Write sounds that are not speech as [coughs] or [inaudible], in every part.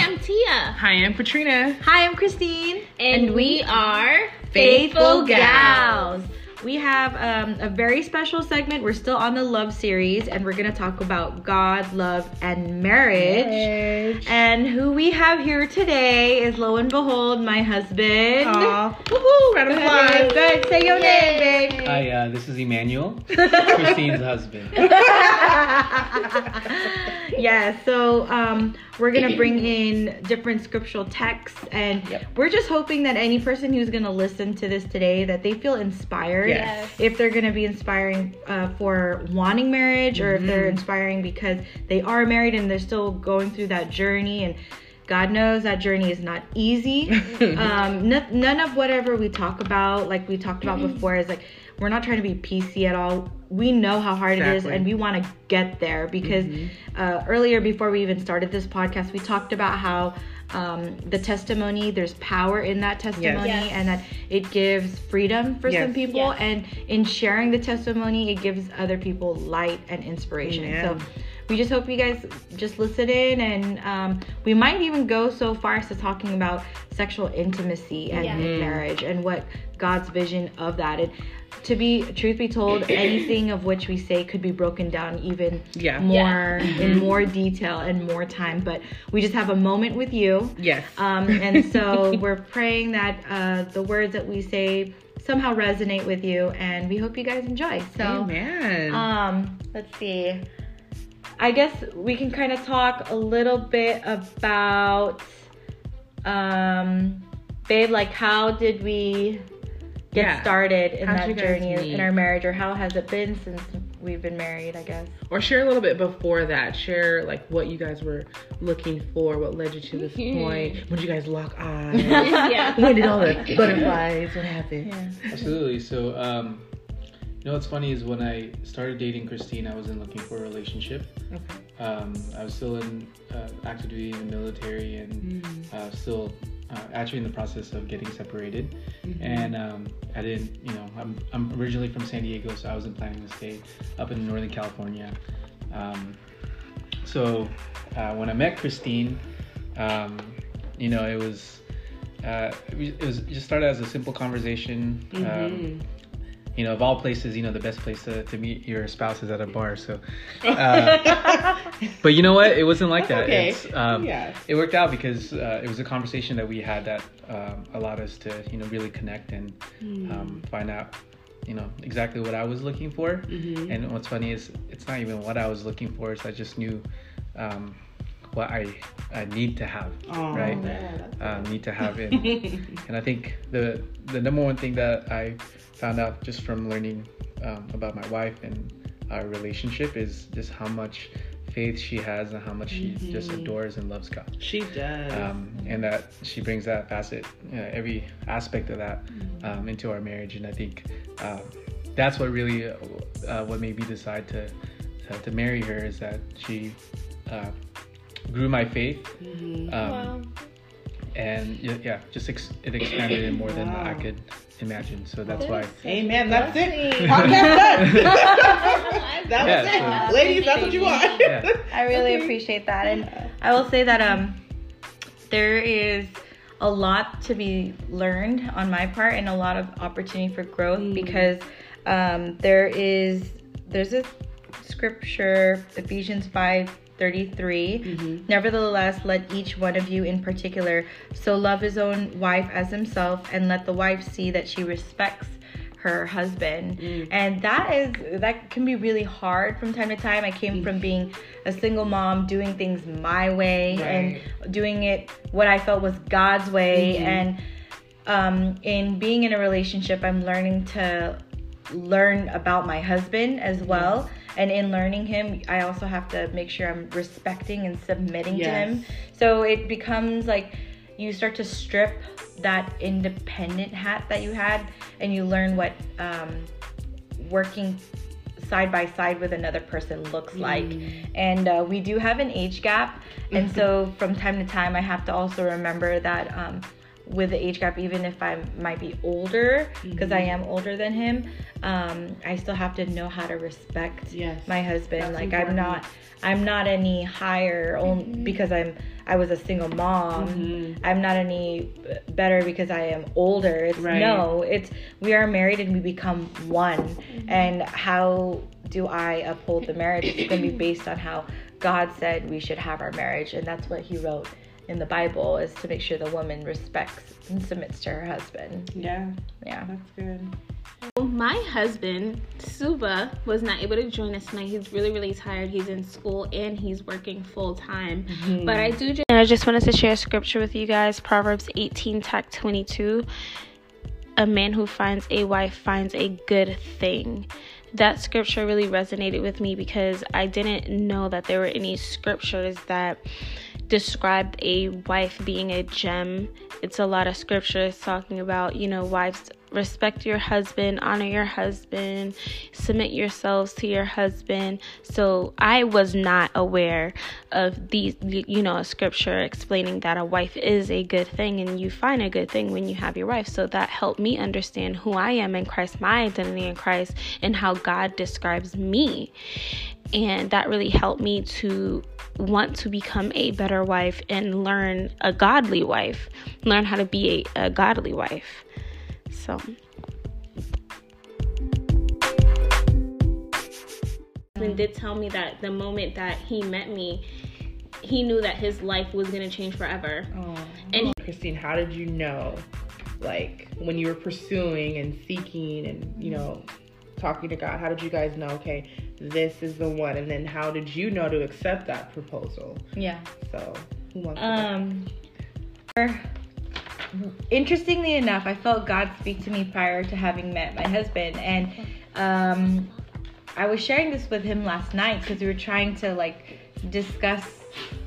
I'm Tia. Hi, I'm Katrina. Hi, I'm Christine. And, we are Faithful Gals. We have um, a very special segment. We're still on the love series, and we're going to talk about God, love, and marriage. And who we have here today is lo and behold, my husband. Aw. Woohoo! Round of applause. Good. Say your name, babe. Hi, uh, this is Emmanuel, [laughs] Christine's husband. [laughs] yeah, so um, we're gonna bring in different scriptural texts, and Yep. we're just hoping that any person who's gonna listen to this today that they feel inspired. Yes. If they're gonna be inspiring uh, for wanting marriage, or if Mm-hmm. they're inspiring because they are married and they're still going through that journey and. God knows that journey is not easy. [laughs] um, n- none of whatever we talk about, like we talked about Mm-hmm. before, is like we're not trying to be PC at all. We know how hard it is, and we want to get there because uh, earlier, before we even started this podcast, we talked about how um, the testimony, there's power in that testimony, Yes. and that it gives freedom for some people. Yes. And in sharing the testimony, it gives other people light and inspiration. Amen. So we just hope you guys just listen in, and um, we might even go so far as to talking about sexual intimacy and Yeah. marriage and what God's vision of that. And to be truth be told, anything of which we say could be broken down even Yeah. more in more detail and more time. But we just have a moment with you. Yes. Um, and so [laughs] we're praying that uh, the words that we say somehow resonate with you, and we hope you guys enjoy. So, Amen. um, let's see. I guess we can kind of talk a little bit about, um, babe, like how did we get Yeah. started in How'd that journey meet? in our marriage, or how has it been since we've been married? I guess. or share a little bit before that. Share like what you guys were looking for, what led you to this point. When did you guys lock eyes? [laughs] yeah. [laughs] when did all the butterflies? What happened? Yeah. Absolutely. So, um, you know what's funny is when I started dating Christine, I wasn't looking for a relationship. Okay. Um, I was still in uh, active duty in the military and uh, still uh, actually in the process of getting separated. And um, I didn't, you know, I'm, I'm originally from San Diego, so I wasn't planning to stay up in Northern California. Um, so uh, when I met Christine, um, you know, it was. Uh, it was- just started as a simple conversation. Um, you know, of all places, you know, the best place to, to meet your spouse is at a bar. So, [laughs] uh, but you know what? It wasn't like that. okay. It's, um, Yeah. It worked out because uh, it was a conversation that we had that um, allowed us to, you know, really connect and um, find out, you know, exactly what I was looking for. Mm-hmm. And what's funny is it's not even what I was looking for. It's I just knew um, what I I need to have, Oh, right? yeah, Um, need to have [laughs] it. and I think the the number one thing that I found out just from learning um, about my wife and our relationship is just how much faith she has and how much she just adores and loves God. She does. Um, and that she brings that facet, you know, every aspect of that um, into our marriage. And I think um, that's what really uh, uh, what made me decide to to, to marry her is that she uh, grew my faith. Um, Wow. And yeah, yeah just ex- it expanded it more than I could imagine. So that's why. Amen. That's it. Blessing. [laughs] Podcast done. [laughs] that [laughs] Yeah, was so- it. Ladies, that's what you want. Yeah. I really appreciate that, and I will say that um, there is a lot to be learned on my part, and a lot of opportunity for growth because um, there is there's a scripture Ephesians five. 33 mm-hmm. Nevertheless, let each one of you in particular so love his own wife as himself, and let the wife see that she respects her husband. Mm. And that is that can be really hard from time to time. I came from mm. being a single mom doing things my way and doing it what i felt was god's way. Mm-hmm. And um, in being in a relationship i'm learning to learn about my husband as well and in learning him i also have to make sure i'm respecting and submitting to Yes. him so it becomes like you start to strip that independent hat that you had and you learn what um, working side by side with another person looks like. And uh, we do have an age gap. And [laughs] so from time to time i have to also remember that um, with the age gap, even if I might be older, because I am older than him, um, I still have to know how to respect Yes. my husband. That's like important. I'm not, I'm not any higher only because I'm I was a single mom. Mhm. I'm not any better because I am older. It's Right. no, it's we are married and we become one. And how do I uphold the marriage? It's going to be based on how God said we should have our marriage, and that's what He wrote in the Bible is to make sure the woman respects and submits to her husband. Yeah, Yeah. that's good. My husband, Suba, was not able to join us tonight. He's really, really tired. He's in school and he's working full time. Mm-hmm. But I do just, and I just wanted to share a scripture with you guys Proverbs 18, tack 22. A man who finds a wife finds a good thing. That scripture really resonated with me because I didn't know that there were any scriptures that described a wife being a gem. It's a lot of scriptures talking about, you know, wives respect your husband, honor your husband, submit yourselves to your husband. So I was not aware of these, you know, a scripture explaining that a wife is a good thing and you find a good thing when you have your wife. So that helped me understand who I am in Christ, my identity in Christ, and how God describes me. And that really helped me to want to become a better wife and learn a godly wife, learn how to be a, a godly wife. So, husband did tell me that the moment that he met me, he knew that his life was going to change forever. Oh. And- Christine, how did you know, like, when you were pursuing and seeking and, you know, talking to God, how did you guys know, okay, this is the one? And then how did you know to accept that proposal? Yeah. So, who wants to Um, interestingly enough, I felt God speak to me prior to having met my husband, and um, I was sharing this with him last night because we were trying to like discuss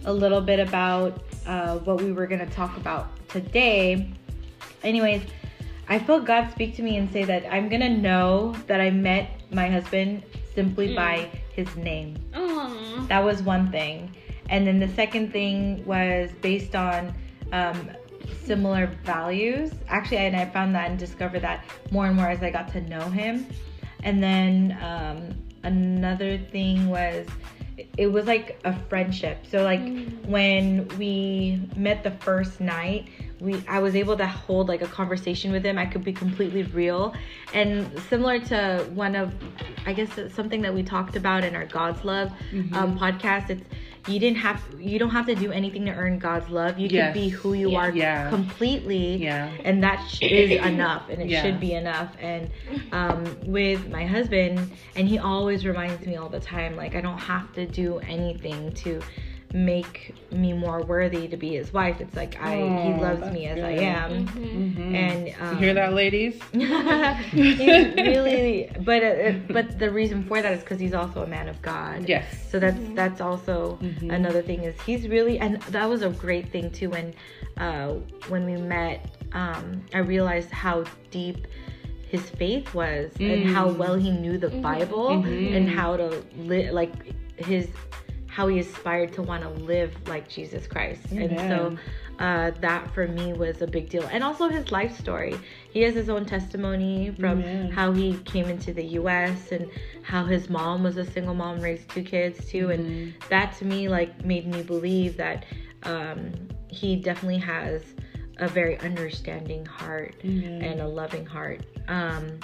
a little bit about uh, what we were gonna talk about today. Anyways, I felt God speak to me and say that I'm gonna know that I met my husband simply Mm. by his name. Aww. That was one thing. And then the second thing was based on um, similar values. Actually, and I found that and discovered that more and more as I got to know him. And then um, another thing was it was like a friendship. So like when we met the first night, we I was able to hold like a conversation with him. I could be completely real. And similar to one of I guess something that we talked about in our God's Love um, podcast, it's you didn't have you don't have to do anything to earn God's love. You Yes. can be who you Yeah. are Yeah. completely Yeah. and that sh- is enough and it Yeah. should be enough and um, with my husband and he always reminds me all the time like i don't have to do anything to make me more worthy to be his wife it's like i he loves me as good. i am Mhm. and um, you hear that, ladies? [laughs] he's really but uh, but the reason for that is because he's also a man of god Yes. so that's that's also Mhm. another thing is he's really and that was a great thing too when uh when we met um i realized how deep his faith was and how Mm. well he knew the bible Mhm. and how to live like his how he aspired to want to live like jesus christ and so Amen. Uh, that for me was a big deal and also his life story he has his own testimony from Amen. how he came into the us and how his mom was a single mom raised two kids too and Mhm. that to me like made me believe that um, he definitely has a very understanding heart Amen. and a loving heart um,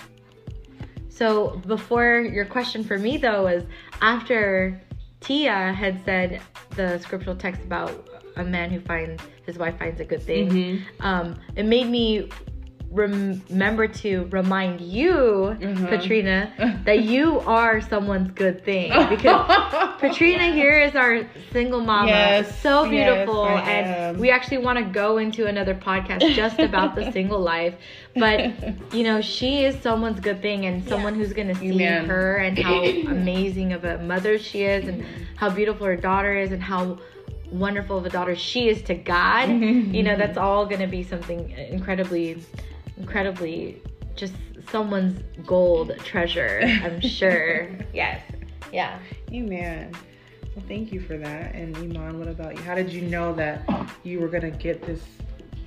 so before your question for me though was after tia had said the scriptural text about a man who finds his wife finds a good thing Mhm. um, it made me rem- remember to remind you, Uh-huh. Katrina, [laughs] that you are someone's good thing because [laughs] Katrina here is our single mama. Yes, so beautiful. I and we actually want to go into another podcast just about the [laughs] single life. But, you know, she is someone's good thing and someone who's going to see Amen. her and how [clears throat] amazing of a mother she is and how beautiful her daughter is and how wonderful of a daughter she is to God. [laughs] you know, that's all going to be something incredibly, incredibly just someone's gold treasure, I'm [laughs] sure. yes. Yeah. Amen. Well, thank you for that. And Iman, what about you? How did you know that you were gonna get this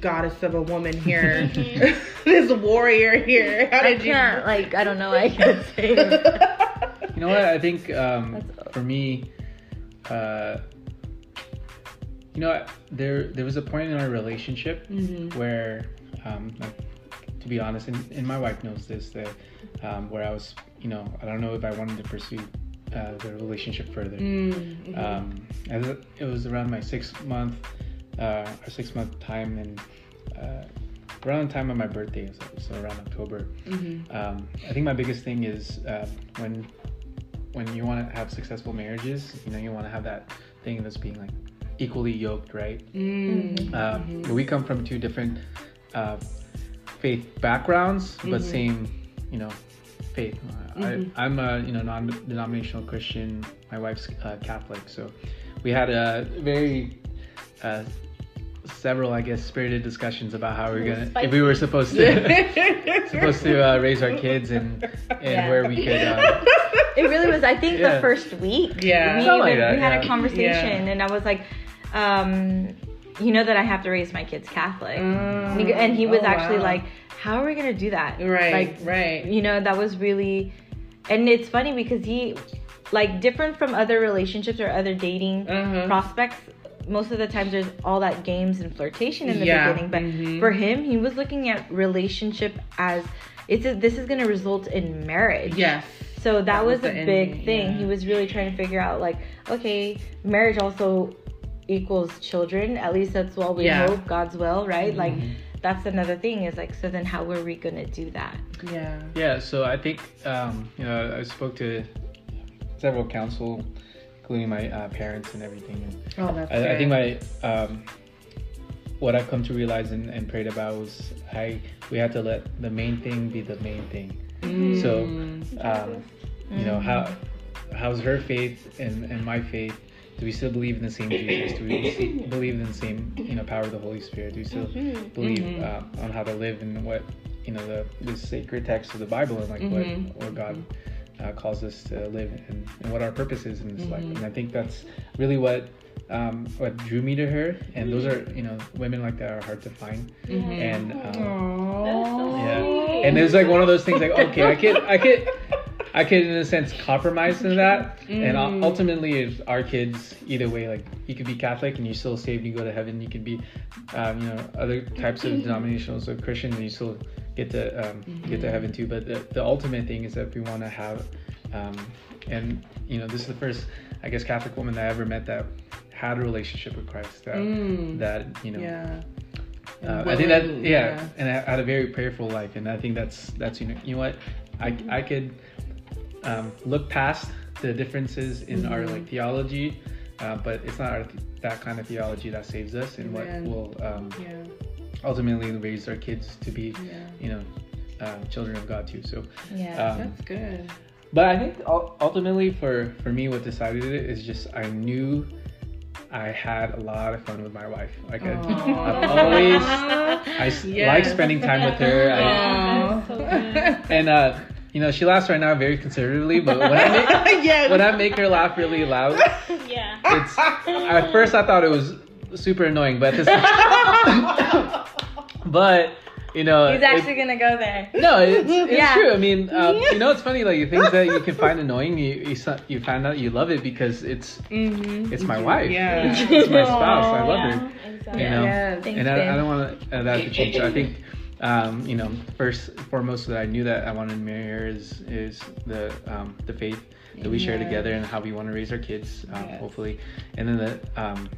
goddess of a woman here, [laughs] this warrior here. How I did you? can't, like, I don't know. I can't say. You know what? I think um, for me, uh, you know, there there was a point in our relationship Mm-hmm. where, um, like, to be honest, and, and my wife knows this, that um, where I was, you know, I don't know if I wanted to pursue uh, the relationship further. Mm-hmm. Um, it was around my six month, uh, or six month time, and uh, around the time of my birthday, so, so around October. Mm-hmm. Um, I think my biggest thing is uh, when when you want to have successful marriages, you know, you want to have that thing that's being like equally yoked, right? Mm-hmm. Um, but we come from two different uh, faith backgrounds, but Mhm. same, you know, faith. Uh. I, I'm a you know non-denominational Christian. My wife's uh, Catholic, so we had a very uh, several, I guess, spirited discussions about how we we're gonna if we were supposed to [laughs] supposed to uh, raise our kids and and Yeah. where we could. Uh, It really was. I think Yeah. the first week. Yeah. we, like even- that, we had a yeah. conversation, and I was like, um, you know that I have to raise my kids Catholic, and he- and he was Oh, actually wow. like, how are we gonna do that? Right, Like, right. you know, that was really, and it's funny because he, like, different from other relationships or other dating Uh-huh. prospects. Most of the times, there's all that games and flirtation in the Yeah, beginning, but mhm. for him, he was looking at relationship as it's a, this is going to result in marriage. Yes. So that, That was, was a big thing. yeah. He was really trying to figure out like, okay, marriage also equals children. At least that's what we Yeah. hope, God's will, right? Like Mhm. that's another thing is like so then how were we gonna do that? Yeah. Yeah, so I think um, you know I spoke to several counsel, including my uh, parents and everything. And Oh, that's I, I think my um, what I've come to realize and, and prayed about was I we had to let the main thing be the main thing. Mm. So um, you know how how's her faith and, and my faith? Do we still believe in the same Jesus? Do we still [laughs] believe in the same you know power of the Holy Spirit? Do we still believe Mhm. uh, on how to live and what you know the, the sacred text of the Bible and like Mhm. what what God uh, calls us to live and, and what our purpose is in this life. Mhm. And I think that's really what um, what drew me to her. And those are you know women like that are hard to find. Mhm. And um, so Aww. yeah, sweet. and it's like one of those things like okay, I could I could. I could, in a sense, compromise in that, and Mm. ul- ultimately, if our kids, either way, like you could be Catholic and you still saved, and you go to heaven. You could be, um, you know, other types of denominations of Christian, and you still get to um, get to heaven too. But the, the ultimate thing is that we want to have, um, and you know, this is the first, I guess, Catholic woman that I ever met that had a relationship with Christ. That Mm. that you know, Yeah. uh, I think that willing, yeah, and I had a very prayerful life, and I think that's that's you know you know what I I could um, look past the differences in our Mhm. like theology, uh, but it's not our th- that kind of theology that saves us, and what will um, Yeah. ultimately raise our kids to be Yeah. you know um, children of God too. So, Yeah. um, That's good. but I think ultimately for for me, what decided it is just I knew. I had a lot of fun with my wife. Like I, I've always, [laughs] I s- like spending time with her. I, so [laughs] and uh, you know, she laughs right now very conservatively, but when I make [laughs] yeah. when I make her laugh really loud, [laughs] Yeah. it's at first I thought it was super annoying, but this, [laughs] but you know, He's it- actually gonna go there. no, it's, it's Yeah. true. I mean, um, you know, it's funny. Like things that you can find annoying, you you, so- you find out you love it because it's Mhm. it's my wife. Yeah. It's, it's my spouse. I love Yeah, her. exactly. You know, Yes. Thanks, and I, I don't want uh, that to change. So I think, um, you know, first foremost that I knew that I wanted to marry her is is the um, the faith that we share together and how we want to raise our kids, um, Yes. hopefully. And then the um,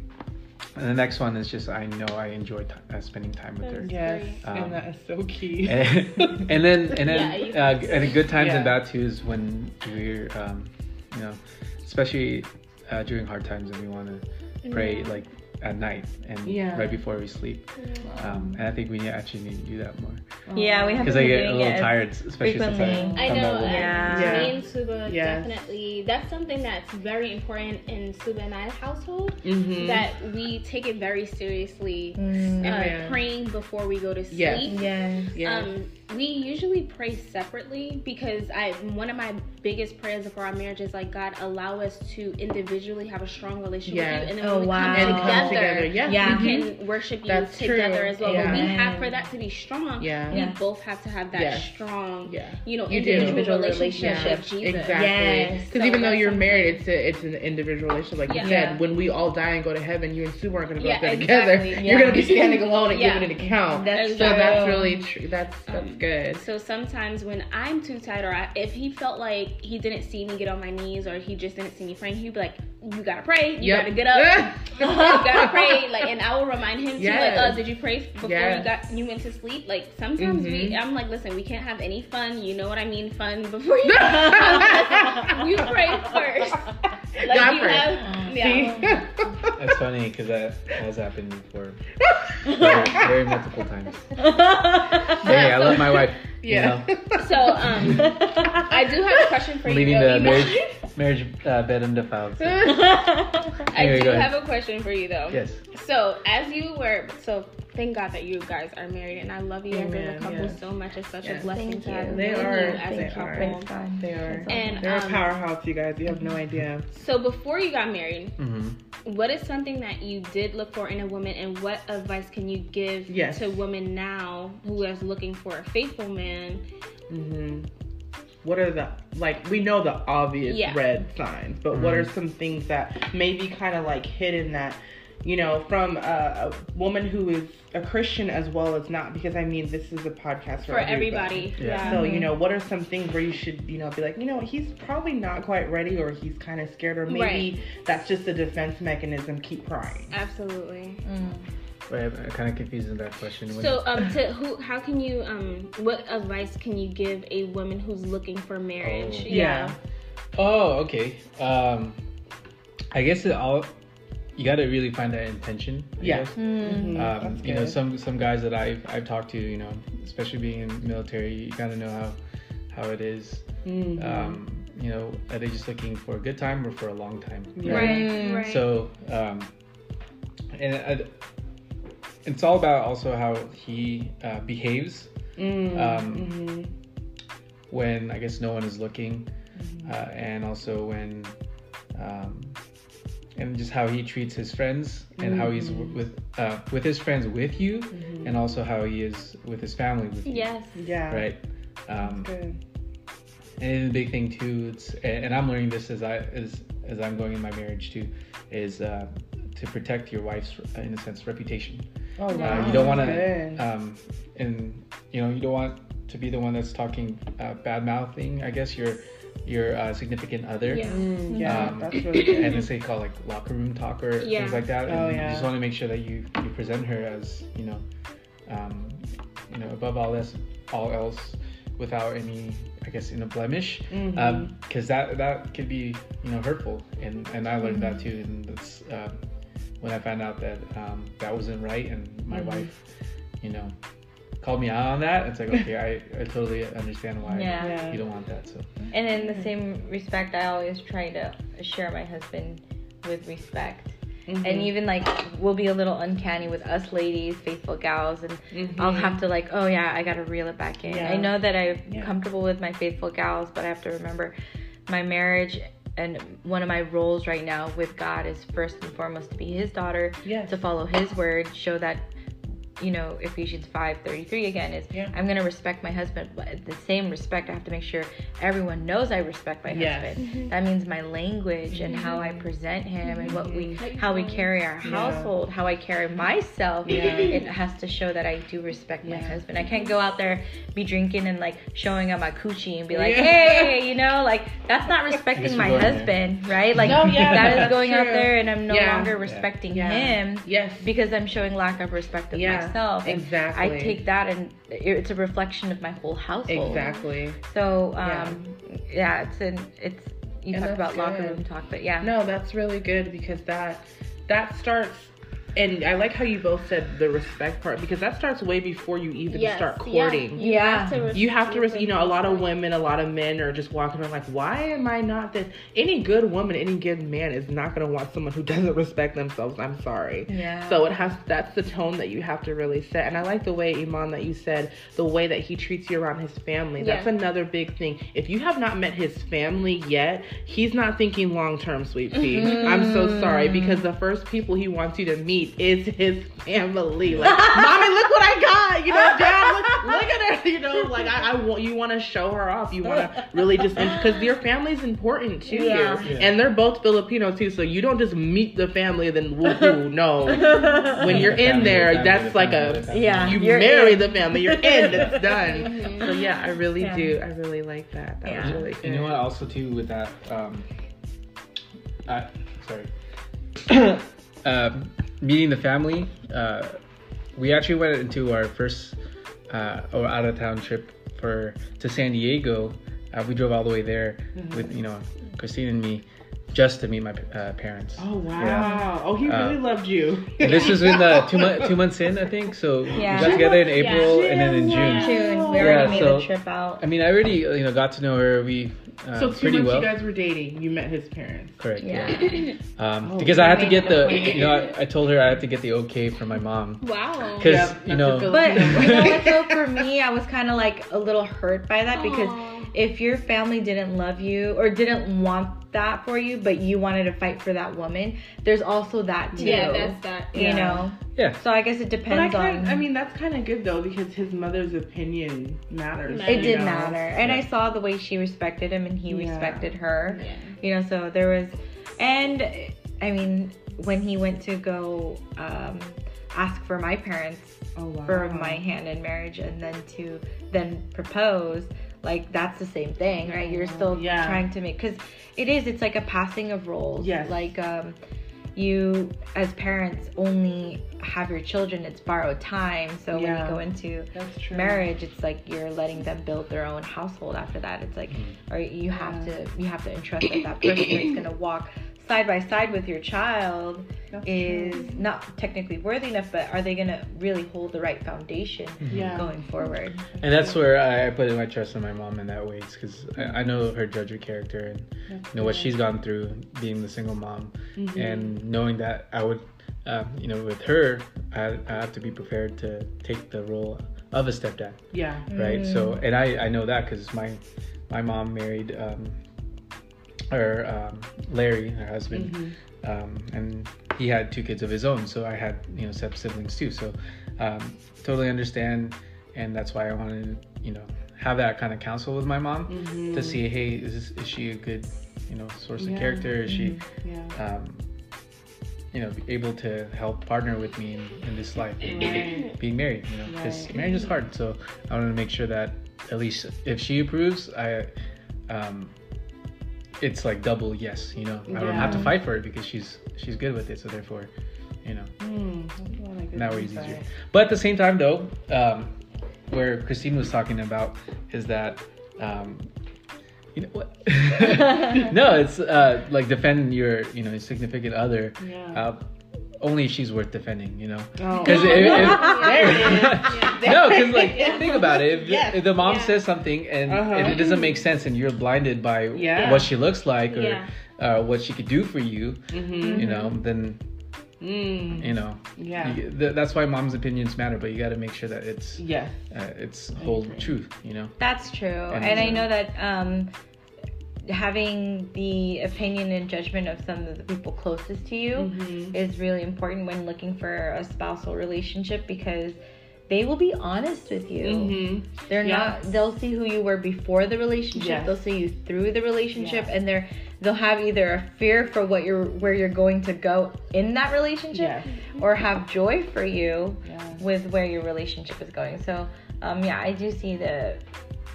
and the next one is just I know I enjoy t- uh, spending time with her. Yes. Um, and that is so key. and, [laughs] and then and then [laughs] you uh, and good times and bad too is when we're um, you know especially uh, during hard times and we want to pray like at night and Yeah. right before we sleep um, and I think we actually need to do that more Yeah, we have because I get a little tired especially since I frequently. I come know. back Yeah. Yeah. Me and Suba Yes. definitely. That's something that's very important in Suba and I's household. Mhm. That we take it very seriously. Mm. Uh, Amen. praying before we go to sleep. Yes. Yes. Yes. Um, we usually pray separately because I one of my biggest prayers for our marriage is like God allow us to individually have a strong relationship Yes. with you, and then Oh, when we wow. come And together, come together. Yeah. Yeah. we can worship you That's together true. as well. But we have for that to be strong. Yeah. we Yeah. both have to have that Yes. strong, Yeah. you know, You individual, Individual relationship relationship. with Jesus. Exactly. Yes. Because So even though you're something- married, it's a, it's an individual relationship. Like you said, Yeah. when we all die and go to heaven, you and Sue aren't going to go Yeah, up there exactly. together. Yeah. You're going to be standing alone and Yeah. giving an account. That's so that's really true. That's that's Um, good. So sometimes when I'm too tired, or I, if he felt like he didn't see me get on my knees, or he just didn't see me praying, he'd be like, "You gotta pray. You Yep. gotta get up. [laughs] you gotta pray." Like, and I will remind him too, Yes. like, "Uh, did you pray before Yes. you got you went to sleep?" Like sometimes we, Mhm. I'm like, "Listen, we can't have any fun. You know what I mean? Fun before you. [laughs] you pray first. [laughs] Like Yeah, I you pray. have, yeah." That's funny because that has happened before, very, very multiple times. Hey, I love my wife. you yeah. know. So um, I do have a question for you. leaving the marriage marriage uh, bed undefiled. So. [laughs] I do have a question for you though. Yes. So as you were, so thank God that you guys are married, and I love you guys as a couple yes. so much. It's such Yes. a blessing Thank to have you. They known are. you as They a are. couple. Praise God. they are. And, They're um, a powerhouse, you guys. You have no idea. So before you got married, hmm what is something that you did look for in a woman, and what advice can you give Yes. to women now who is looking for a faithful man? hmm What are the like? We know the obvious Yeah. red signs, but what are some things that maybe kind of like hidden that you know from a, a woman who is a Christian as well as not? Because I mean, this is a podcast for, For everybody, Yeah. yeah. So you know, what are some things where you should you know be like, you know, what, he's probably not quite ready, or he's kind of scared, or maybe Right. that's just a defense mechanism. Keep crying. Absolutely. Mm. Wait, I'm kind of confused in that question. When- So, um, to who? How can you? Um, what advice can you give a woman who's looking for marriage? Oh. Yeah. Oh, okay. Um, I guess it all you got to really find that intention. I Yeah. Mm. Mhm, Um, you know, some some guys that I've I've talked to, you know, especially being in the military, you gotta know how how it is. Mhm. Um, you know, are they just looking for a good time or for a long time? Yeah. Right. Mm. Right. So, um, and I, it's all about also how he uh, behaves Mm, um, mhm. when I guess no one is looking, uh, and also when, um, and just how he treats his friends and how he's w- with uh, with his friends with you, and also how he is with his family with you. yes. Yeah. Right. Um, Good. and the big thing too, it's and, and I'm learning this as I as as I'm going in my marriage too, is uh, to protect your wife's in a sense reputation. Oh Uh, you don't want to, um, and you know, you don't want to be the one that's talking uh, bad mouthing. I guess your your uh, significant other. Yeah. Mm, yeah, Um, that's really good. and it's they call like locker room talk or Yeah. things like that. And Oh, You just want to make sure that you you present her as you know, um, you know, above all else, all else, without any, I guess, you know, blemish. Because that that could be you know hurtful, and and I learned that too, and that's um, when I found out that um, that wasn't right, and my Mhm. wife, you know, called me out on that. It's [laughs] like okay, I, I totally understand why Yeah. Yeah. you don't want that. So And in the same respect, I always try to share my husband with respect. Mhm. And even like we'll be a little uncanny with us ladies, faithful gals, and I'll Mhm. have to like, oh yeah, I gotta reel it back in. Yeah. I know that I'm Yeah. comfortable with my faithful gals, but I have to remember my marriage and one of my roles right now with God is first and foremost to be His daughter, Yes. to follow His word, show that you know Ephesians five thirty three again is Yeah. I'm gonna respect my husband, but the same respect I have to make sure everyone knows I respect my Yes. husband. Mm-hmm. That means my language and how I mm-hmm. present him and what we mm-hmm. how we carry our Yeah. household, how I carry myself. Yeah. It has to show that I do respect my husband. I can't go out there be drinking and like showing up my coochie and be like, Yeah. hey, you know, like that's not respecting my we're husband, right? Like No, yeah, that is that's going out there and I'm no Yeah. longer respecting Yeah. him Yes. because I'm showing lack of respect of Yeah, myself. And exactly. I take that and it's a reflection of my whole household. Exactly. So Yeah. um, yeah. it's an it's you And talked about that's locker room talk, but yeah, No, that's really good because that that starts and I like how you both said the respect part because that starts way before you even Yes, start yeah. courting. You Yeah. have to res- You have to, res- respect you know, a lot of women, a lot of men are just walking around like, why am I not this? Any good woman, any good man is not going to want someone who [laughs] doesn't respect themselves. I'm sorry. Yeah. So it has, that's the tone that you have to really set. And I like the way, Iman, that you said, the way that he treats you around his family. That's Yeah. another big thing. If you have not met his family yet, he's not thinking long term, sweet pea. Mm-hmm. I'm so sorry because the first people he wants you to meet is his family. Like, mommy, look what I got. You know, dad, look, look at her. You know, like I, I want you want to show her off. You want to really just because your family's important to Yeah. you, Yeah. and they're both Filipino too. So you don't just meet the family and then woohoo. No, [laughs] when you're The in family, there, family, that's the like family, a family. Yeah. you You're marry in. the family. You're in. It's [laughs] done. Mhm. So yeah, I really Yeah. do. I really like that. That was Yeah. really good. You know what? Also, too, with that, um, I, sorry, [clears throat] um, meeting the family. Uh, we actually went into our first uh, or out of town trip for to San Diego. Uh, we drove all the way there with you know Christine and me just to meet my uh, parents. Oh wow! Yeah. Oh, he Uh, really loved you. And this was in the [laughs] two month two months in, I think. So Yeah. we got together in Yeah. April and then in June. June. We Yeah, already made so- the trip out. I mean, I already you know got to know her. We uh, so two pretty months well. you guys were dating. You met his parents. Correct. Yeah. [laughs] Um, Oh, because I had to get the, it a point. you know, I, I told her I had to get the okay from my mom. Wow. Because, Yeah, you know, But [laughs] you know what though, for me, I was kind of like a little hurt by that because if your family didn't love you or didn't want that for you, but you wanted to fight for that woman, there's also that too. Yeah, that's that. you Yeah. know. yeah. So I guess it But I depends on. I mean, that's kind of good though because his mother's opinion matters. It it did know? matter, and Yeah. I saw the way she respected him, and he Yeah. respected her. Yeah. You know, so there was, and I mean, when he went to go um, ask for my parents Oh wow. for my hand in marriage and then to then propose like that's the same thing right you're still Yeah. trying to make because it is it's like a passing of roles Yes. like um you as parents only have your children it's borrowed time so when you go into marriage it's like you're letting them build their own household after that it's like or you have Yeah. to you have to entrust that that person is going to walk side by side with your child That's is true. not technically worthy enough, but are they going to really hold the right foundation Yeah. going forward? And that's where I, I put my trust in my mom in that way, because I, I know her judge character and That's you know what good. she's gone through being the single mom, Mhm. and knowing that I would, um, you know, with her, I, I have to be prepared to take the role of a stepdad, Yeah. right? So, and I I know that because my my mom married um, or um, Larry, her husband. Mhm. um, and he had two kids of his own so i had you know step siblings too so um, totally understand and that's why i wanted to you know have that kind of counsel with my mom Mhm. to see hey is, this, is she a good you know source Yeah. of character is she Yeah. um, you know able to help partner with me in, in this life Right. being married you know because Right. marriage is hard so i want to make sure that at least if she approves i um, it's like double yes you know? I don't have to fight for it because she's she's good with it so therefore you know. Mm, that's a lot that way it's easier but at the same time though um, where christine was talking about is that um, you know what? [laughs] [laughs] No it's uh, like defend your you know significant other. Yeah. uh, only if she's worth defending you know Oh. because there it is. [laughs] Yeah. no, because like think about it. If, Yes. if the mom Yeah. says something and, Uh-huh. and it doesn't make sense, and you're blinded by Yeah. what she looks like or Yeah. uh, what she could do for you, Mhm. you know, then Mm. you know, Yeah. you- th- that's why mom's opinions matter. But you got to make sure that it's yeah, uh, it's whole truth, you know. That's true. And And, I know that um, having the opinion and judgment of some of the people closest to you Mhm. is really important when looking for a spousal relationship because they will be honest with you. Mhm. They're not. They'll see who you were before the relationship. Yes. They'll see you through the relationship, Yes. and they're they'll have either a fear for what you're where you're going to go in that relationship, or have joy for you with where your relationship is going. So, um, yeah, I do see the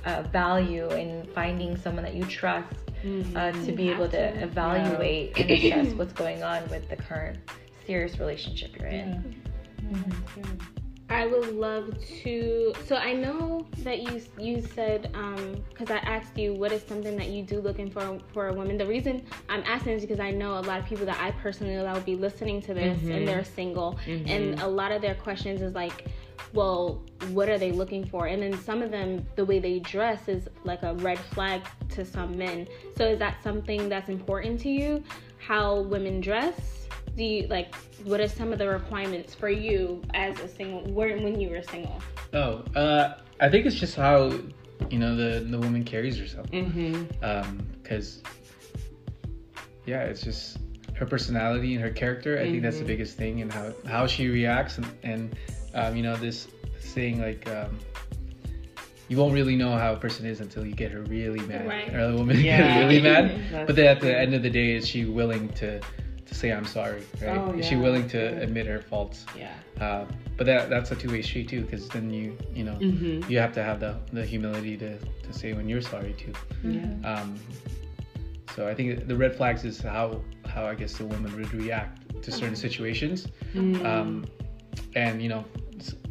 uh, value in finding someone that you trust Mhm. uh, to be able to to. evaluate and assess [clears throat] what's going on with the current serious relationship you're in. Yeah. Yeah, that's good. I would love to. So I know that you you said because I asked you what is something that you do looking for for a woman. The reason I'm asking is because I know a lot of people that I personally that will be listening to this Mm-hmm. and they're single, and a lot of their questions is like, well, what are they looking for? And then some of them, the way they dress is like a red flag to some men. So is that something that's important to you? How women dress? Do you like? What are some of the requirements for you as a single? When you were single? Oh, uh, I think it's just how you know the the woman carries herself. Mm-hmm. Um, because yeah, it's just her personality and her character. I think that's the biggest thing, and how how she reacts, and, and um, you know this saying like. Um, you won't really know how a person is until you get her really mad, Right. or the woman Yeah. get really mad. [laughs] That's but then at the end of the day, is she willing to to say I'm sorry? Right? Oh, Is she willing to Yeah. admit her faults? Yeah. Uh, but that that's a two way street too, because then you you know Mm-hmm. you have to have the the humility to to say when you're sorry too. Yeah. Um, so I think the red flags is how how I guess the woman would react to certain situations. Mm-hmm. Um, and you know, s-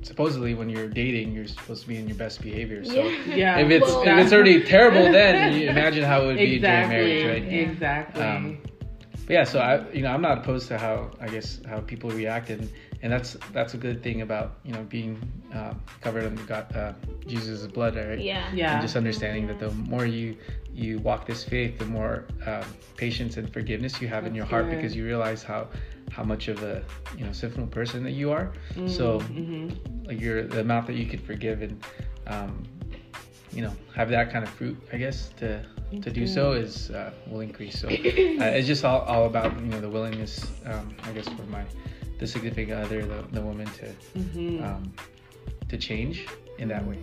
supposedly when you're dating, you're supposed to be in your best behavior. So Yeah. [laughs] Yeah. if it's Well- if it's already terrible, then [laughs] you imagine how it would be exactly. during marriage, right? Exactly. Um, But yeah, so I you know I'm not opposed to how I guess how people react and and that's that's a good thing about you know being uh, covered in God uh, Jesus' blood, right? Yeah. yeah. And just understanding that the more you you walk this faith, the more um, patience and forgiveness you have in your heart That's because you realize how how much of a you know sinful person that you are. So hmm like your the amount that you could forgive and um, you know have that kind of fruit, I guess to to do so is uh, will increase. So uh, it's just all, all about you know the willingness, um, I guess, for my the significant other, the, the woman to hmm um, to change in that way.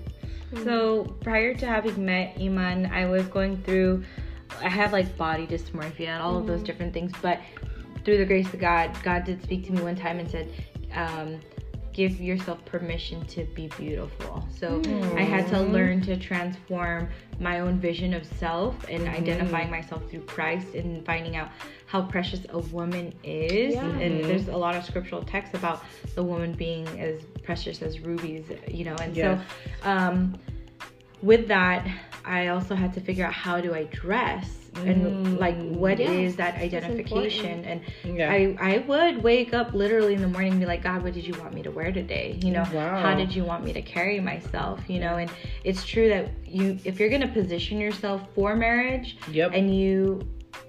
So prior to having met Iman, I was going through. I had like body dysmorphia and all of those different things, but through the grace of God, God did speak to me one time and said, um, "Give yourself permission to be beautiful." So I had to learn to transform my own vision of self and identifying myself through Christ and finding out how precious a woman is. Yeah. And there's a lot of scriptural texts about the woman being as precious as rubies, you know. And Yes. so, um, with that, I also had to figure out how do I dress and mm. like what is that identification and Yeah. I, I would wake up literally in the morning and be like god what did you want me to wear today you know Wow. how did you want me to carry myself you know and it's true that you if you're going to position yourself for marriage Yep. and you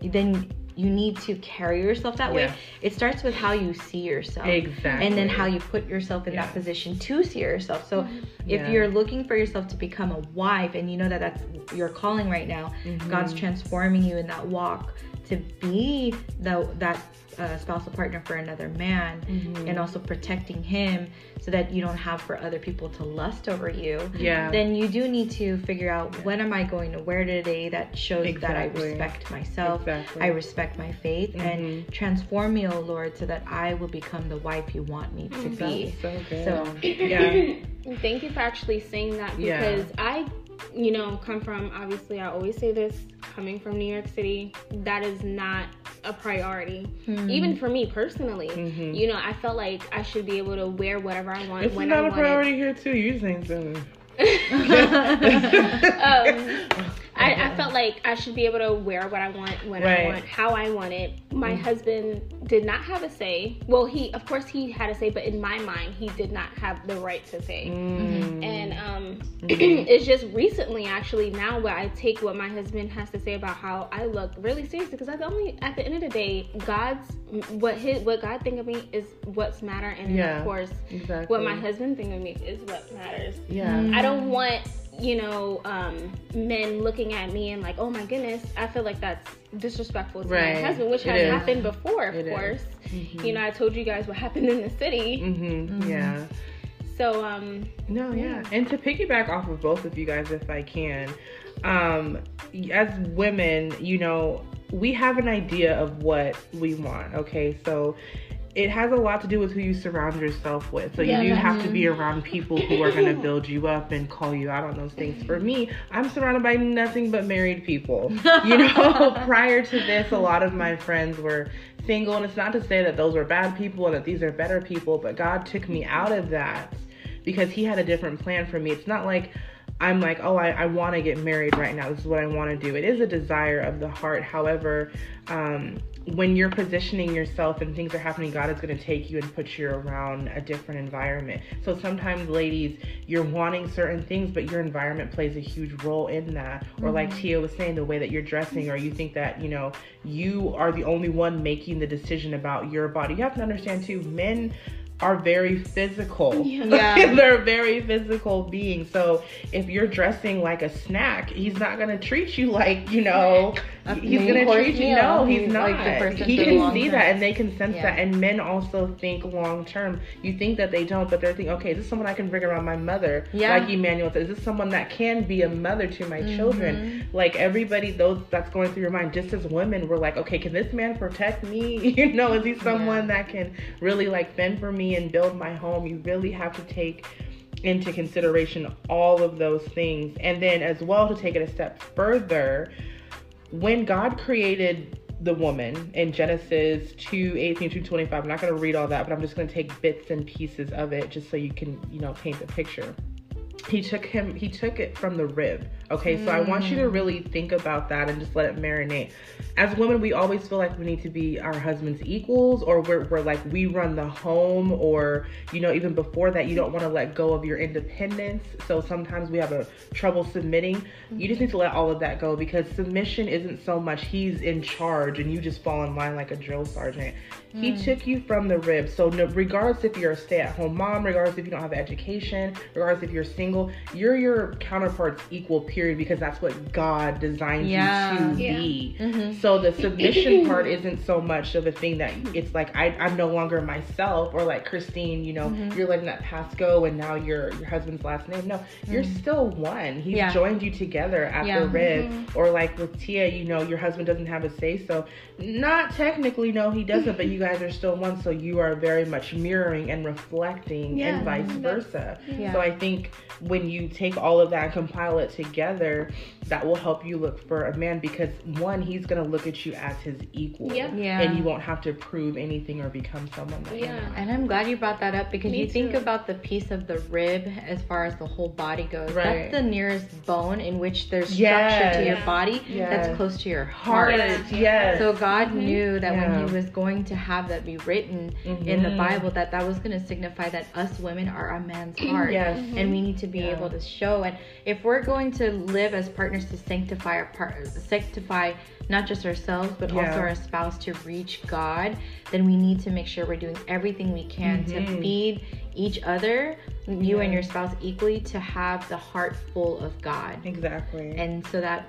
then you need to carry yourself that way it starts with how you see yourself Exactly. and then how you put yourself in Yeah. that position to see yourself so if Yeah. you're looking for yourself to become a wife and you know that that's your calling right now Mm-hmm. god's transforming you in that walk to be the that uh, spousal partner for another man Mm-hmm. and also protecting him so that you don't have for other people to lust over you Yeah. then you do need to figure out what am i going to wear today that shows that i respect myself Exactly. i respect my faith Mhm. and transform me o lord so that i will become the wife you want me to be so good. so yeah. [coughs] Thank you for actually saying that Yeah. because I, you know, come from obviously I always say this coming from New York City, that is not a priority. Hmm. Even for me personally. Mhm. You know, I felt like I should be able to wear whatever I want when I was. It's when not I a priority here too. You saying something? [laughs] [laughs] um, I, I felt like I should be able to wear what I want when Right. I want, how I want it. My husband did not have a say. Well, he, of course, he had a say, but in my mind, he did not have the right to say. Mm. And um, [clears throat] it's just recently, actually, now where I take what my husband has to say about how I look really seriously because at the only at the end of the day, God's what his what God think of me is what's matter, and Yeah. of course, Exactly. what my husband think of me is what matters. Yeah. I don't want you know um, men looking at me and like, oh my goodness, I feel like that's disrespectful to Right. my husband, which It has is. happened before, of It is. course. You know, I told you guys what happened in the city. Mm-hmm. Yeah. So um, No, yeah. And to piggyback off of both of you guys, if I can, um, as women, you know, we have an idea of what we want. Okay, so it has a lot to do with who you surround yourself with. So Yeah, you do have to be around people who are going to build you up and call you out on those things. For me, I'm surrounded by nothing but married people. You [laughs] know, [laughs] prior to this, a lot of my friends were single, and it's not to say that those were bad people and that these are better people, but God took me out of that because he had a different plan for me. It's not like I'm like, oh, I, I want to get married right now. This is what I want to do. It is a desire of the heart. However, um, when you're positioning yourself and things are happening, God is going to take you and put you around a different environment. So sometimes, ladies, you're wanting certain things, but your environment plays a huge role in that. Mm-hmm. Or, like Tia was saying, the way that you're dressing, or you think that, you know, you are the only one making the decision about your body. You have to understand, too, men are very physical. Yeah. [laughs] They're very physical beings. So if you're dressing like a snack, he's not gonna treat you like, you know, he's gonna treat you no, he's, he's not. Like he can see term. that and they can sense yeah. that. And men also think long term. You think that they don't, but they're thinking, okay, this is someone I can bring around my mother. Yeah. Like Emmanuel says, is this someone that can be a mother to my mm-hmm. children? Like everybody those that's going through your mind, just as women, we're like, okay, can this man protect me? [laughs] you know, is he someone yeah. that can really like fend for me? and build my home, you really have to take into consideration all of those things. And then, as well, to take it a step further, when God created the woman in Genesis 2 18 to 25, I'm not going to read all that, but I'm just going to take bits and pieces of it just so you can, you know, paint the picture. He took him he took it from the rib okay mm. so i want you to really think about that and just let it marinate as women we always feel like we need to be our husband's equals or we're, we're like we run the home or you know even before that you don't want to let go of your independence so sometimes we have a trouble submitting mm-hmm. you just need to let all of that go because submission isn't so much he's in charge and you just fall in line like a drill sergeant mm. he took you from the rib so no, regardless if you're a stay-at-home mom regardless if you don't have education regardless if you're single you're your counterpart's equal period because that's what God designed yeah. you to yeah. be. Mm-hmm. So the submission part isn't so much of a thing that it's like I, I'm no longer myself or like Christine, you know, mm-hmm. you're letting that past go and now you're your husband's last name. No, mm-hmm. you're still one. He's yeah. joined you together at the rib. Mm-hmm. Or like with Tia, you know, your husband doesn't have a say so. Not technically, no, he doesn't, but you guys are still one. So you are very much mirroring and reflecting and vice versa. So I think when you take all of that and compile it together, that will help you look for a man because one, he's gonna look at you as his equal. Yeah. yeah. And you won't have to prove anything or become someone that Yeah. And I'm glad you brought that up because Me you too. think about the piece of the rib as far as the whole body goes. Right. That's the nearest bone in which there's structure yes. to your body yes. that's close to your heart. Yes. yes. So God mm-hmm. knew that yeah. when he was going to have that be written mm-hmm. in the mm-hmm. Bible that that was going to signify that us women are a man's [clears throat] heart. yes. And we need to be yeah. able to show and if we're going to live as partners to sanctify our part sanctify not just ourselves but yeah. also our spouse to reach god then we need to make sure we're doing everything we can mm-hmm. to feed each other you yeah. and your spouse equally to have the heart full of god exactly and so that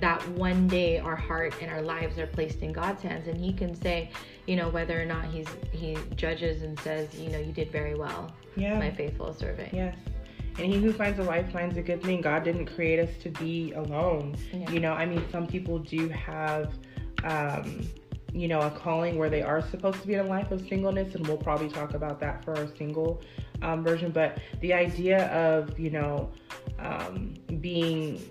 that one day our heart and our lives are placed in God's hands and he can say, you know, whether or not he's he judges and says, you know, you did very well, yeah. my faithful servant. Yes and he who finds a wife finds a good thing. God didn't create us to be alone. Yeah. you know i mean some people do have um, you know a calling where they are supposed to be in a life of singleness and we'll probably talk about that for our single um, version. But the idea of you know um, being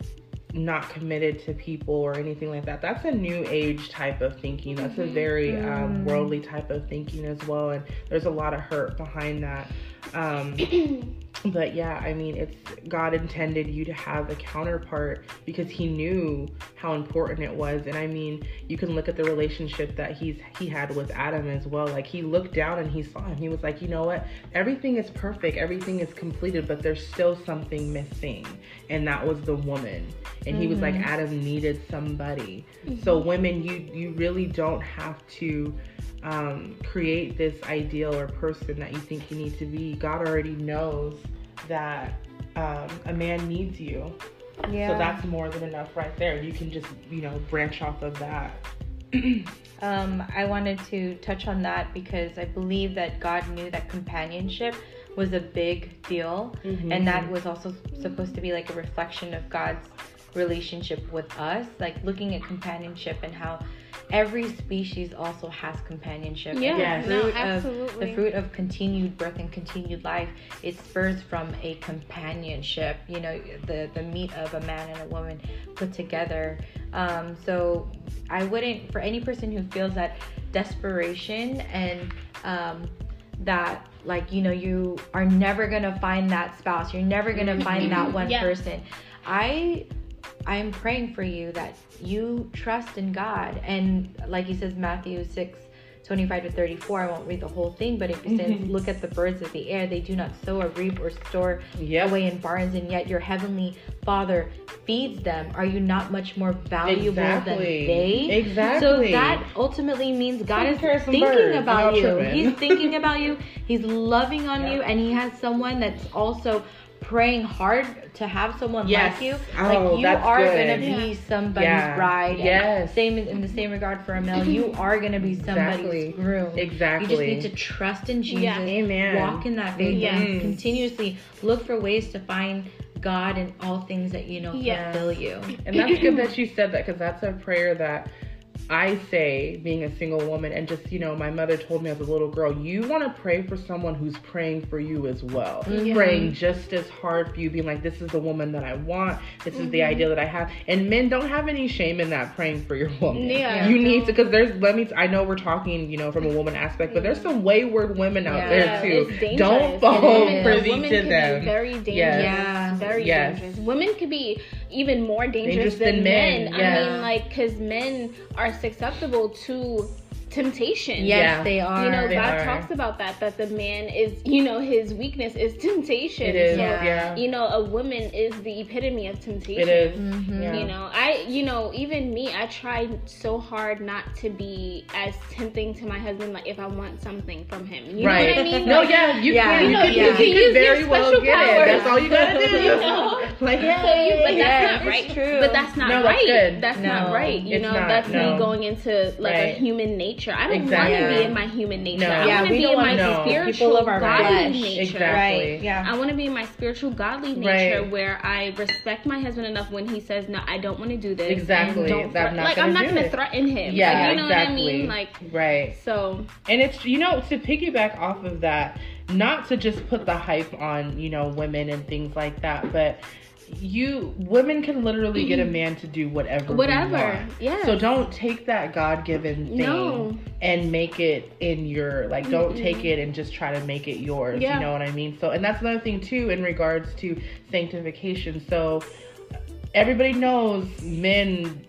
not committed to people or anything like that that's a new age type of thinking. That's a very um, mm. worldly type of thinking as well and there's a lot of hurt behind that. Um, [clears throat] but yeah, I mean, it's God intended you to have a counterpart because He knew how important it was. And I mean, you can look at the relationship that he's he had with Adam as well. Like he looked down and he saw him. He was like, you know what? Everything is perfect. Everything is completed, but there's still something missing, and that was the woman. And mm-hmm. he was like, mm-hmm. Adam needed somebody. Mm-hmm. So women, you you really don't have to um, create this ideal or person that you think you need to be. God already knows that um, a man needs you. Yeah. So that's more than enough right there. You can just, you know, branch off of that. [clears throat] um, I wanted to touch on that because I believe that God knew that companionship was a big deal. Mm-hmm. And that was also supposed to be like a reflection of God's relationship with us, like looking at companionship and how every species also has companionship. Yeah, yes. no, absolutely. Of, the fruit of continued birth and continued life, it spurs from a companionship. You know, the the meat of a man and a woman put together. Um, so I wouldn't, for any person who feels that desperation and um, that like you know you are never gonna find that spouse. You're never gonna find that [laughs] one Yeah. person. I I'm praying for you that you trust in God and like he says Matthew 6 25 to 34 I won't read the whole thing but it says [laughs] look at the birds of the air they do not sow or reap or store Yep. away in barns and yet your heavenly father feeds them are you not much more valuable Exactly. than they Exactly. so that ultimately means God is care of some thinking birds, about you. tripping. He's thinking about you. He's loving on [laughs] Yeah. you, and he has someone that's also praying hard to have someone Yes. like you. Oh, like you are good. gonna be somebody's Yeah. bride. Yes. Same in the same regard for a male, You [laughs] are gonna be somebody's Exactly. groom. Exactly. You just need to trust in Jesus. Yeah. Amen. Walk in that faith Yes. and continuously look for ways to find God in all things that you know Yes. fulfill you. And that's good that you said that because that's a prayer that I say being a single woman. And just, you know, my mother told me as a little girl, you want to pray for someone who's praying for you as well. Mm-hmm. Praying just as hard for you, being like, this is the woman that I want. This is the Mm-hmm. idea that I have. And men don't have any shame in that praying for your woman. Yeah. You need to, because there's, let me, I know we're talking, you know, from a woman aspect, but there's some wayward women out Yeah. there too. it's. Don't fall is. privy to them. be very dangerous. Yes. Yeah. Very Yes. dangerous. Women could be even more dangerous, Dangerous than, than men. men, I mean, like, because men are susceptible to temptation. Yes, Yeah. they are. You know, They God are. talks about that, that the man is, you know, his weakness is temptation. It is, So, yeah. You know, a woman is the epitome of temptation. It is. Mhm. Yeah. You know, I, you know, even me, I tried so hard not to be as tempting to my husband, like if I want something from him. You right. know what I mean? No, Like, yeah, you Yeah. can. You You, know, can, you you can can use your very well special get powers. it. That's all you gotta do. [laughs] You know? [laughs] Like, So you, but Yeah, that's not it's right. true. But that's not No, that's right. good. That's No, not right. You know, not, that's no. me going into like a human nature. I don't Exactly. want to be in my human nature. No. I Yeah, want to be in my wanna spiritual, of our godly flesh. nature. Exactly. Right. Yeah. I want to be in my spiritual, godly nature Right. where I respect my husband enough when he says, "No, I don't want to do this." Exactly. Don't I'm not like gonna I'm not going to threaten him. Yeah, like, you know exactly. what I mean? Like Right. so. And it's you know to piggyback off of that, not to just put the hype on you know women and things like that, but you women can literally get a mm-hmm. man to do whatever. Whatever. Yeah. So don't take that God given thing No. and make it in your like. Don't Mm-mm. take it and just try to make it yours. Yeah. You know what I mean? So and that's another thing too in regards to sanctification. So everybody knows men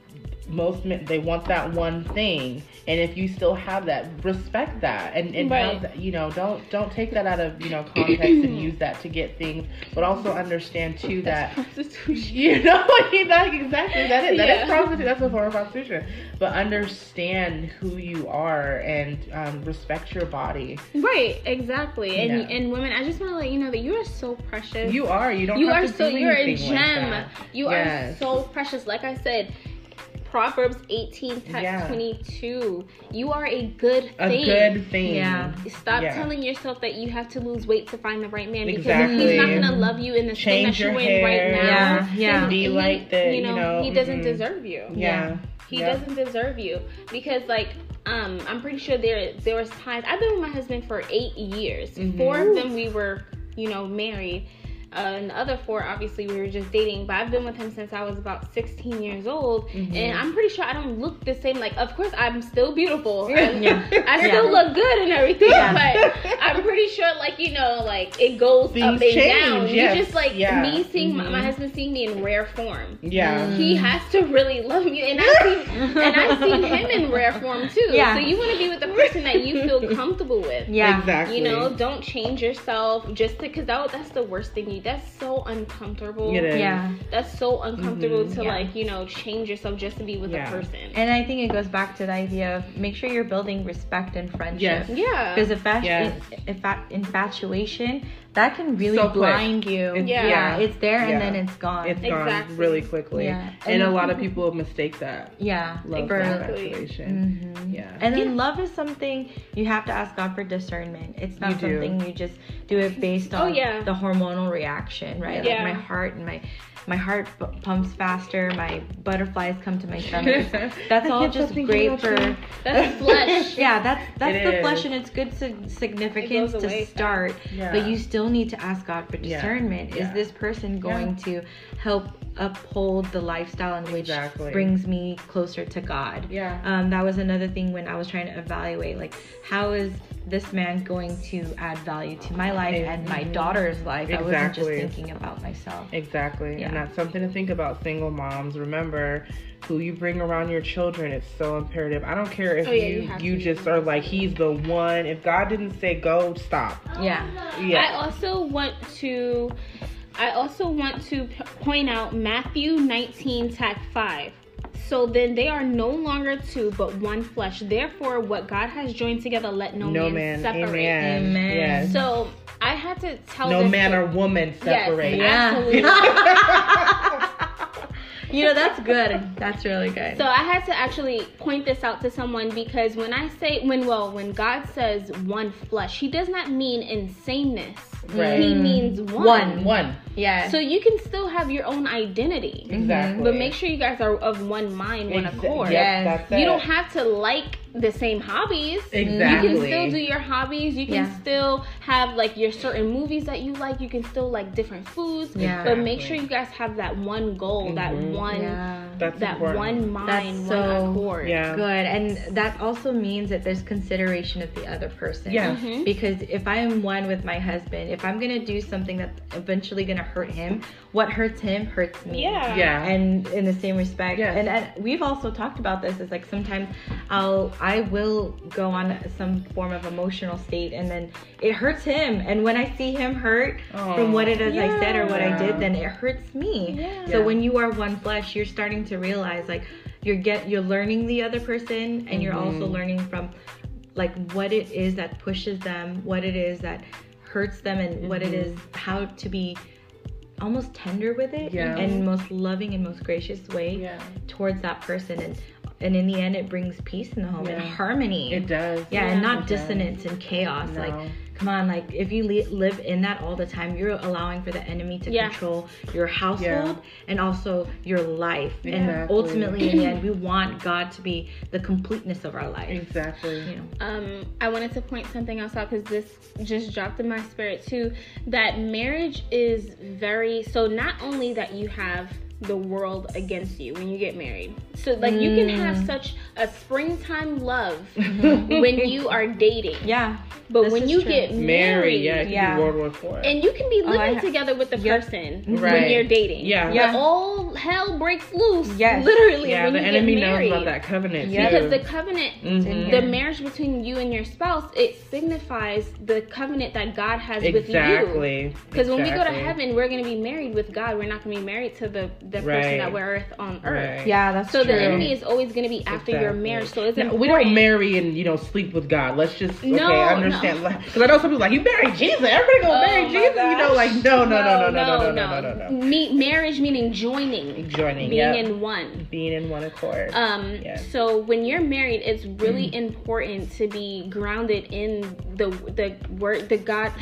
most men they want that one thing and if you still have that respect that and, and Right. that, you know don't don't take that out of you know [clears throat] context and use that to get things but also understand too that Prostitution. [laughs] you know that exactly that is that is Yeah. prostitution that's a form of prostitution but understand who you are and um, respect your body Right, exactly. And Yeah. and women, I just want to let you know that you are so precious. you are you don't you have are to so do you're a anything like gem. you Yes. are so precious. Like I said, Proverbs 18 text Yeah. 22. You are a good a thing. good thing Yeah. Stop Yeah. telling yourself that you have to lose weight to find the right man because Exactly. he's not gonna love you in the skin Change that you're your in right hair. now. Yeah, yeah. Be he- like the- You you know, know, he doesn't mhm. deserve you. yeah He Yep. doesn't deserve you because like um I'm pretty sure there there was times I've been with my husband for eight years. Mhm. Four of them we were you know married. Uh, and the other four, obviously, we were just dating. But I've been with him since I was about 16 years old, Mhm. and I'm pretty sure I don't look the same. Like, of course, I'm still beautiful. [laughs] Yeah. [laughs] I still Yeah. look good and everything, Yeah. [laughs] but I'm pretty sure, like you know, like it goes Things up and change, down. yes. You just like Yeah. me seeing my, Mhm. my husband seeing me in rare form yeah he has to really love me and i see and i seen him in rare form too Yeah. so you want to be with the person that you feel comfortable with Yeah. exactly you know don't change yourself just because that, that's the worst thing you that's so uncomfortable It is. Yeah. that's so uncomfortable Mhm. to Yeah. like you know change yourself just to be with Yeah. a person And I think it goes back to the idea of make sure you're building respect and friendship. Yes. yeah Because infatu- Yes. infa- infatuation, that can really So quick. blind you. It's- Yeah. yeah. It's there and Yeah. then it's gone. It's Exactly. gone really quickly Yeah. and a lot of people mistake that yeah. love for- for Exactly. infatuation Mhm. Yeah. And then Yeah. love is something you have to ask God for discernment. It's not You do. something you just do it based Oh, on yeah. the hormonal reaction, right? Yeah. Like my heart and my my heart p- pumps faster, my butterflies come to my stomach. That's all just great for you. that's [laughs] flesh yeah, that's that's It the is. flesh and it's good sig- significance goes to start, Yeah. but you still need to ask God for Yeah. discernment. Is Yeah. this person going to help uphold the lifestyle in which Exactly. brings me closer to God? yeah um, that was another thing when I was trying to evaluate like how is this man going to add value to my life and my Mhm. daughter's life? I wasn't just thinking about myself. Exactly. Yeah. And that's something to think about, single moms. Remember, who you bring around your children is so imperative. I don't care if Oh, yeah, you you you, just are like he's the one. If God didn't say go, stop. Yeah. Yeah. I also want to I also want to point out Matthew 19 tag 5. So then they are no longer two but one flesh. Therefore what God has joined together let no, no man, man. separate. Amen. Amen. Yes. So I had to tell no this man to- or woman separate. Yes, Yeah. [laughs] You know, that's good. That's really good. So I had to actually point this out to someone because when I say when well when God says one flesh, He does not mean in sameness. Right. He means one. One. One. yeah. So you can still have your own identity, Exactly. but make sure you guys are of one mind, one Exa- accord. Yes. that's You don't have to like the same hobbies. Exactly. You can still do your hobbies. You can Yeah. still have like your certain movies that you like. You can still like different foods. Yeah. But make sure you guys have that one goal, that Mhm. one, yeah. That's that important. one mind, That's one so accord. Yeah. Good. And that also means that there's consideration of the other person. Yeah. Mhm. Because if I am one with my husband, if I'm gonna do something that's eventually gonna hurt him, what hurts him hurts me. Yeah. Yeah. And in the same respect, Yeah. and, and we've also talked about this. Is like sometimes I'll I will go on some form of emotional state, and then it hurts him. And when I see him hurt from what it is I said or what I did, then it hurts me. Yeah. So Yeah. when you are one flesh, you're starting to realize like you're get you're learning the other person and you're also learning from like what it is that pushes them, what it is that hurts them and what it Mhm. is how to be almost tender with it Yeah. and most loving and most gracious way Yeah. towards that person and and in the end it brings peace in the home and harmony. It does. yeah, and not It does. dissonance and chaos. No. Like come on like if you li- live in that all the time you're allowing for the enemy to Yeah. control your household and also your life and ultimately in the end we [clears throat] want god to be the completeness of our life Exactly. you know um, I wanted to point something else out because this just dropped in my spirit too. That marriage is very so. Not only that you have the world against you when you get married, so like you can have Mm. such a springtime love [laughs] [laughs] when you are dating, yeah but This when is you true. get Married. married, Yeah. It could Yeah. be World War Four. and you can be Oh, I living ha- together with the Yep. person when you're dating. Yeah. But Yeah. all hell breaks loose. Yes. literally. yeah. when The you enemy get knows about that covenant Yeah. Because the covenant Mhm. the marriage between you and your spouse it signifies the covenant that god has with you Exactly. because when we go to heaven we're going to be married with god we're not going to be married to the the person that we're earth on earth Right. yeah that's true. so true the enemy is always going to be after your marriage so it's No, we don't marry and you know sleep with God. Let's just okay, No, understand. Because I know some people like you marry Jesus. Everybody gonna Oh marry my Jesus. You know, like no, no, no, no, no, no, no, no, no, no. Me- marriage meaning joining Joining, being yeah, in one being in one accord. um Yeah. so when you're married it's really Mm-hmm. important to be grounded in the the word the god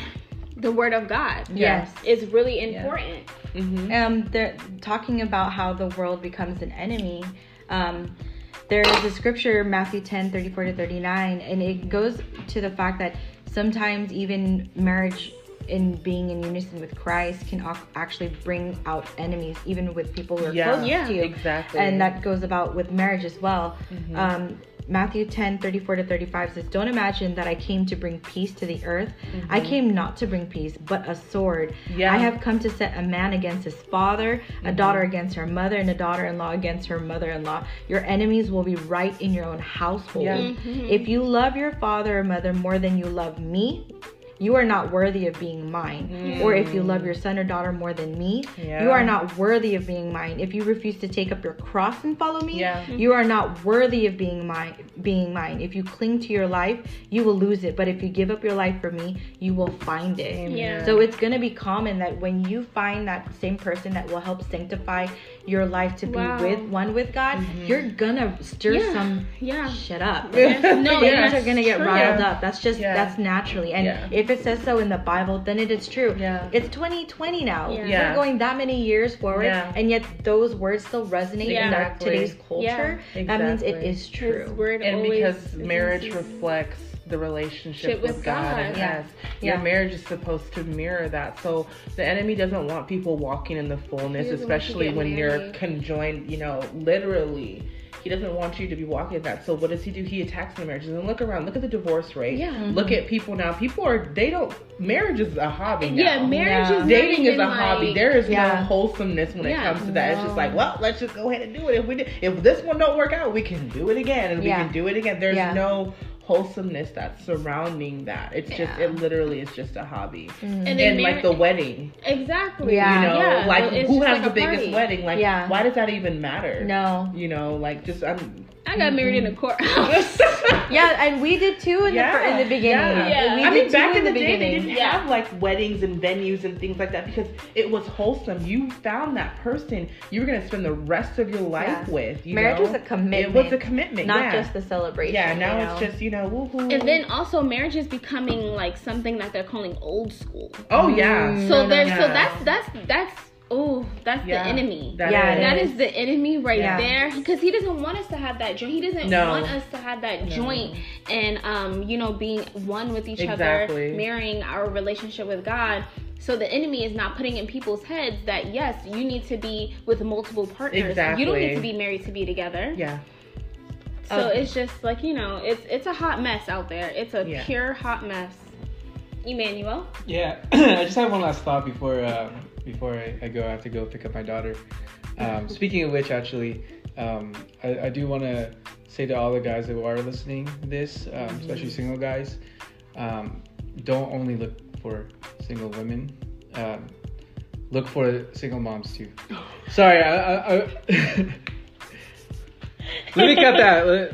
the word of god yes. is really important. Hmm um they're talking about how the world becomes an enemy. Um there is a scripture matthew 10 34 to 39 and it goes to the fact that sometimes even marriage in being in unison with christ can actually bring out enemies even with people who are Yeah, close yeah, to you. Exactly. and that goes about with marriage as well. Mhm. um Matthew 10 34 to 35 says, Don't imagine that I came to bring peace to the earth. I came not to bring peace, but a sword. Mm-hmm. Yeah. I have come to set a man against his father, a daughter against her mother, and a daughter in law against her mother in law. Your enemies will be right in your own household. Yeah. Mm-hmm. If you love your father or mother more than you love me, you are not worthy of being mine. Mm. Or if you love your son or daughter more than me, Yeah. you are not worthy of being mine. If you refuse to take up your cross and follow me, Yeah. Mm-hmm. you are not worthy of being mine. Being mine. If you cling to your life, you will lose it. But if you give up your life for me, you will find it. Yeah. So it's gonna be common that when you find that same person that will help sanctify your life to be Wow. with one with God, Mm-hmm. you're gonna stir Yeah. some yeah shit up. [laughs] no Things that's are gonna get true. riled Yeah. up. That's just Yeah. that's naturally. And Yeah. if it says so in the Bible, then it is true. Yeah. It's 2020 now. Yeah. Yeah. We're going that many years forward, Yeah. and yet those words still resonate Yeah. in our today's culture. Yeah. That means it is Exactly. is true. word and because marriage reflects the relationship Ship with, with God. God. and Yeah. Yes, your marriage is supposed to mirror that. So the enemy doesn't want people walking in the fullness, He doesn't want you to especially get when you're conjoined. You know, literally, He doesn't want you to be walking in that. So what does he do? He attacks the marriages. And look around. Look at the divorce rate. Yeah. Look at people now. People are they don't. Marriage is a hobby now. Yeah, marriage Yeah. is Dating is a even, hobby. There is Yeah. no wholesomeness when Yeah. it comes to that. It's just like, well, let's just go ahead and do it. If we did, if this one don't work out, we can do it again, and Yeah. we can do it again. There's Yeah. no wholesomeness that's surrounding that. It's just it literally is just a hobby. Mm-hmm. And And, then like the wedding, exactly. Yeah. you know, Yeah, like it's who has like the biggest party. wedding? Like, Yeah. why does that even matter? No. You know, like just I'm. I got married in a courthouse. [laughs] Yeah, and we did too in the in the beginning. Yeah. Yeah. We I did mean, back in the, day, beginning. they didn't Yeah. have like weddings and venues and things like that because it was wholesome. You found that person you were gonna spend the rest of your life Yeah. with. You Marriage know? was a commitment. It was a commitment, not yeah. just the celebration. Yeah, now you it's know? just you know, woohoo. and then also marriage is becoming like something that they're calling old school. oh yeah, Mm. So no, there's no. so that's that's that's oh that's Yeah. the enemy. That Yeah, is- That is the enemy right Yeah. there because he doesn't want us to have that joint. He doesn't No. want us to have that No. joint and um you know being one with each Exactly. other, marrying our relationship with God. So the enemy is not putting in people's heads that yes, you need to be with multiple partners. You don't need to be married to be together. yeah. So Okay. it's just like you know, it's it's a hot mess out there. It's a Yeah. pure hot mess. Emmanuel. Yeah, [clears throat] I just have one last thought before um, before I, I go. I have to go pick up my daughter. Um, speaking of which, actually, um, I, I do want to say to all the guys that are listening to this, um, especially single guys, um, don't only look for single women. Um, look for single moms too. [gasps] Sorry, I. I, I [laughs] Let me cut that.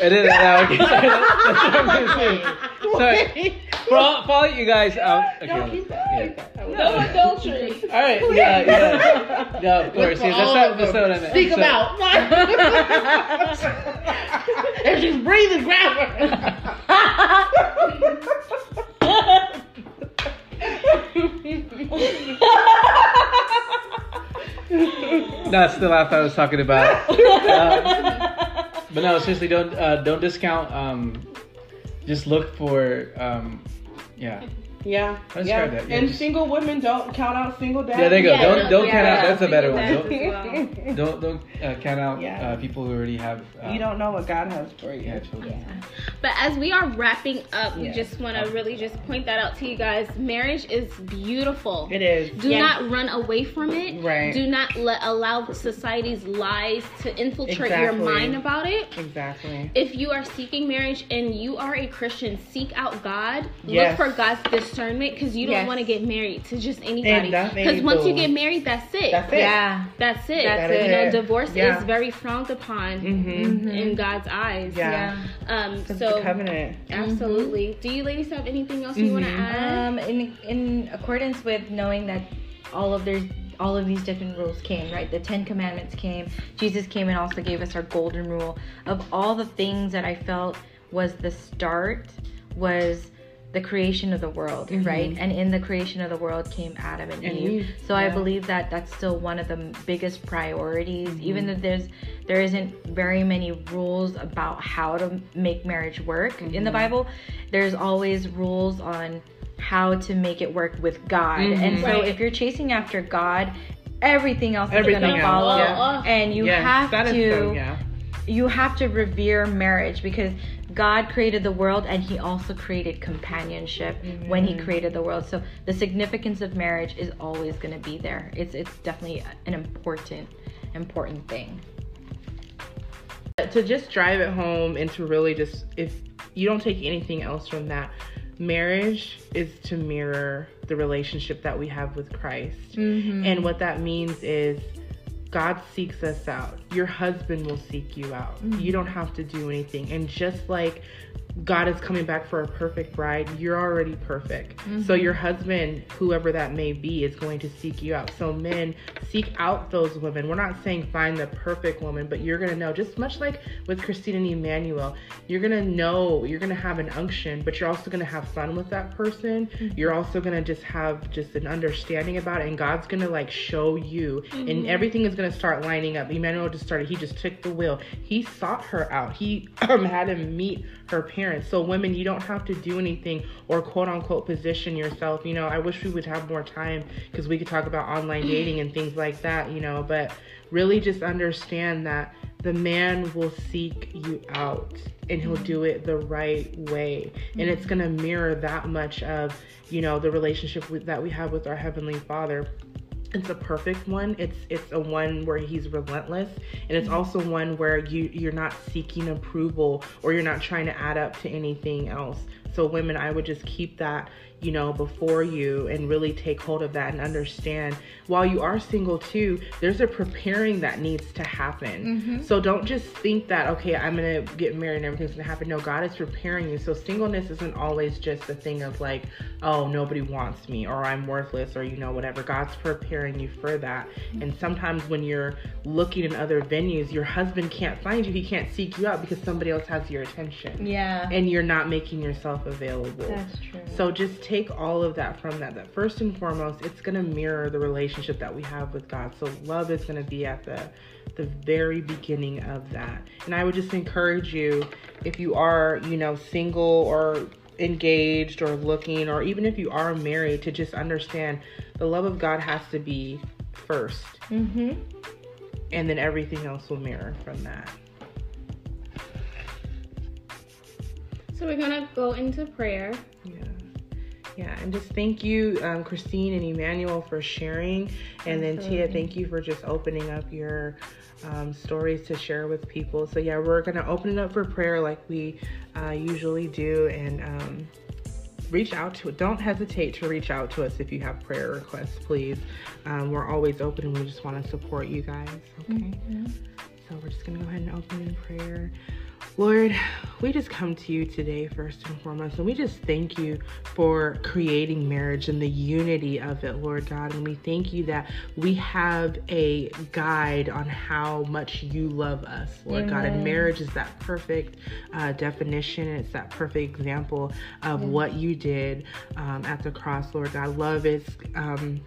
Edit that out. [laughs] [laughs] Okay, sorry, that's- that's what I'm gonna say. Sorry. For all, for all you guys out. Okay, No, let's- yeah. No adultery. [laughs] All right. Yeah. [laughs] Yeah. Yeah. Of course. for Yeah, that's not, that's not what I meant. Seek So- them out. if she's breathing, grab That's the laugh I was talking about. Um, but no, seriously, don't uh, don't discount. Um, just look for. Um, yeah. Yeah, Let's yeah. that, yeah, and single women don't count out single dads. Yeah, there you go. Yeah, don't no, don't yeah, count out. That's a better one. Don't [laughs] well. don't don't uh, count out Yeah. uh, people who already have. Uh, You don't know what God has for you. Yeah, children. But as we are wrapping up, we just want to really just point that out to you guys. Marriage is beautiful. It is. Do Yeah. not run away from it. Right. Do not let allow society's lies to infiltrate your mind about it. Exactly. If you are seeking marriage and you are a Christian, seek out God. Yes. Look for God's discernment because you don't Yes. want to get married to just anybody. Because once you get married, that's it. That's it. Yeah. That's it. That's you it. know, divorce Yeah. is very frowned upon Mm-hmm. in God's eyes. Yeah. Um. It's So covenant. absolutely. Do you ladies have anything else you want to Mhm. add? Um, in in accordance with knowing that all of there's all of these different rules came, right? The Ten Commandments came. Jesus came and also gave us our golden rule. Of all the things that I felt was the start was the creation of the world, mm-hmm. right? And in the creation of the world came Adam and, And Eve. Eve, So I believe that that's still one of the biggest priorities, mm-hmm. even though there's there isn't very many rules about how to make marriage work in the mm-hmm. Bible. There's always rules on how to make it work with God. And so Right. if you're chasing after God, everything else Everything is going to follow. yeah. And you yes, have to so, yeah. you have to revere marriage because God created the world and he also created companionship when he mm-hmm. created the world. So the significance of marriage is always going to be there. It's it's definitely an important important thing. to just drive it home and to really just if you don't take anything else from that marriage is to mirror the relationship that we have with christ mm-hmm. and what that means is god seeks us out your husband will seek you out. You mm-hmm. don't have to do anything. And just like God is coming back for a perfect bride, you're already perfect. So your husband, whoever that may be, is going to seek you out. So men, seek out those women. We're not saying find the perfect woman, but you're gonna know, just much like with Christine and Emmanuel, you're gonna know, you're gonna have an unction, but you're also gonna have fun with that person. You're also gonna just have just an understanding about it, and God's gonna like show you, and everything is gonna start lining up. Emmanuel just started, he just took the wheel. He sought her out. He um, [clears throat] had him meet her parents. So women, you don't have to do anything or quote unquote position yourself. You know, I wish we would have more time because we could talk about online mm-hmm. dating and things like that, you know, but really just understand that the man will seek you out and he'll do it the right way and mm-hmm. it's going to mirror that much of you know the relationship with, that we have with our heavenly father it's a perfect one. It's it's a one where he's relentless and it's mm-hmm. also one where you you're not seeking approval or you're not trying to add up to anything else. So women i would just keep that you know, before you and really take hold of that and understand while you are single too, there's a preparing that needs to happen. Mm-hmm. So don't just think that, okay, I'm going to get married and everything's going to happen. No, God is preparing you. So singleness isn't always just a thing of like, oh, nobody wants me or I'm worthless or, you know, whatever. God's preparing you for that. And sometimes when you're looking in other venues, your husband can't find you. He can't seek you out because somebody else has your attention. Yeah. And you're not making yourself available. That's true. So just take all of that from that. That first and foremost, it's going to mirror the relationship that we have with God. So love is going to be at the the very beginning of that. And I would just encourage you if you are, you know, single or engaged or looking or even if you are married to just understand the love of God has to be 1st Mm-hmm. And then everything else will mirror from that. So we're gonna go into prayer. Yeah. Yeah, and just thank you, um, Christine and Emmanuel, for sharing. And then Tia, thank you for just opening up your um, stories to share with people. So, yeah, we're going to open it up for prayer like we uh, usually do. And um, reach out to. Don't hesitate to reach out to us if you have prayer requests, please. Um, we're always open and we just want to support you guys. Okay. Mm-hmm. So, we're just going to go ahead and open in prayer. Lord, we just come to you today, first and foremost, and we just thank you for creating marriage and the unity of it, Lord God. And we thank you that we have a guide on how much you love us, Lord Amen. God. And marriage is that perfect uh, definition, it's that perfect example of what you did um, at the cross, Lord God. Love is. Um,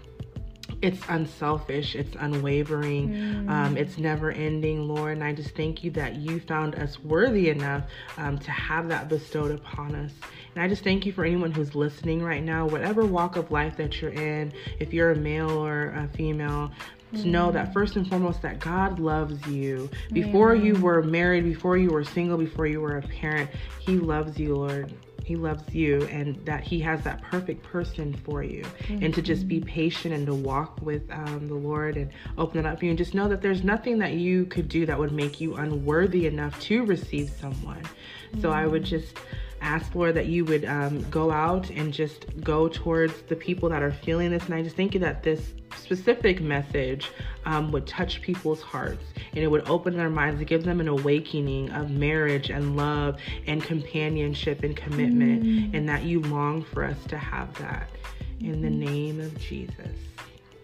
it's unselfish, it's unwavering, mm. um, it's never ending, Lord. And I just thank you that you found us worthy enough um, to have that bestowed upon us. And I just thank you for anyone who's listening right now, whatever walk of life that you're in, if you're a male or a female, to know that mm. first and foremost that God loves you. Before you were married, before you were single, before you were a parent, He loves you, Lord he loves you and that he has that perfect person for you mm-hmm. and to just be patient and to walk with um, the lord and open it up for you and just know that there's nothing that you could do that would make you unworthy enough to receive someone mm-hmm. so i would just ask for that you would um, go out and just go towards the people that are feeling this and i just thank you that this specific message um, would touch people's hearts and it would open their minds to give them an awakening of marriage and love and companionship and commitment, mm. and that you long for us to have that. In the name of Jesus.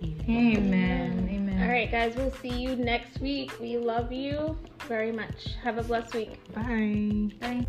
Amen. Amen. Amen. All right, guys, we'll see you next week. We love you very much. Have a blessed week. Bye. Bye.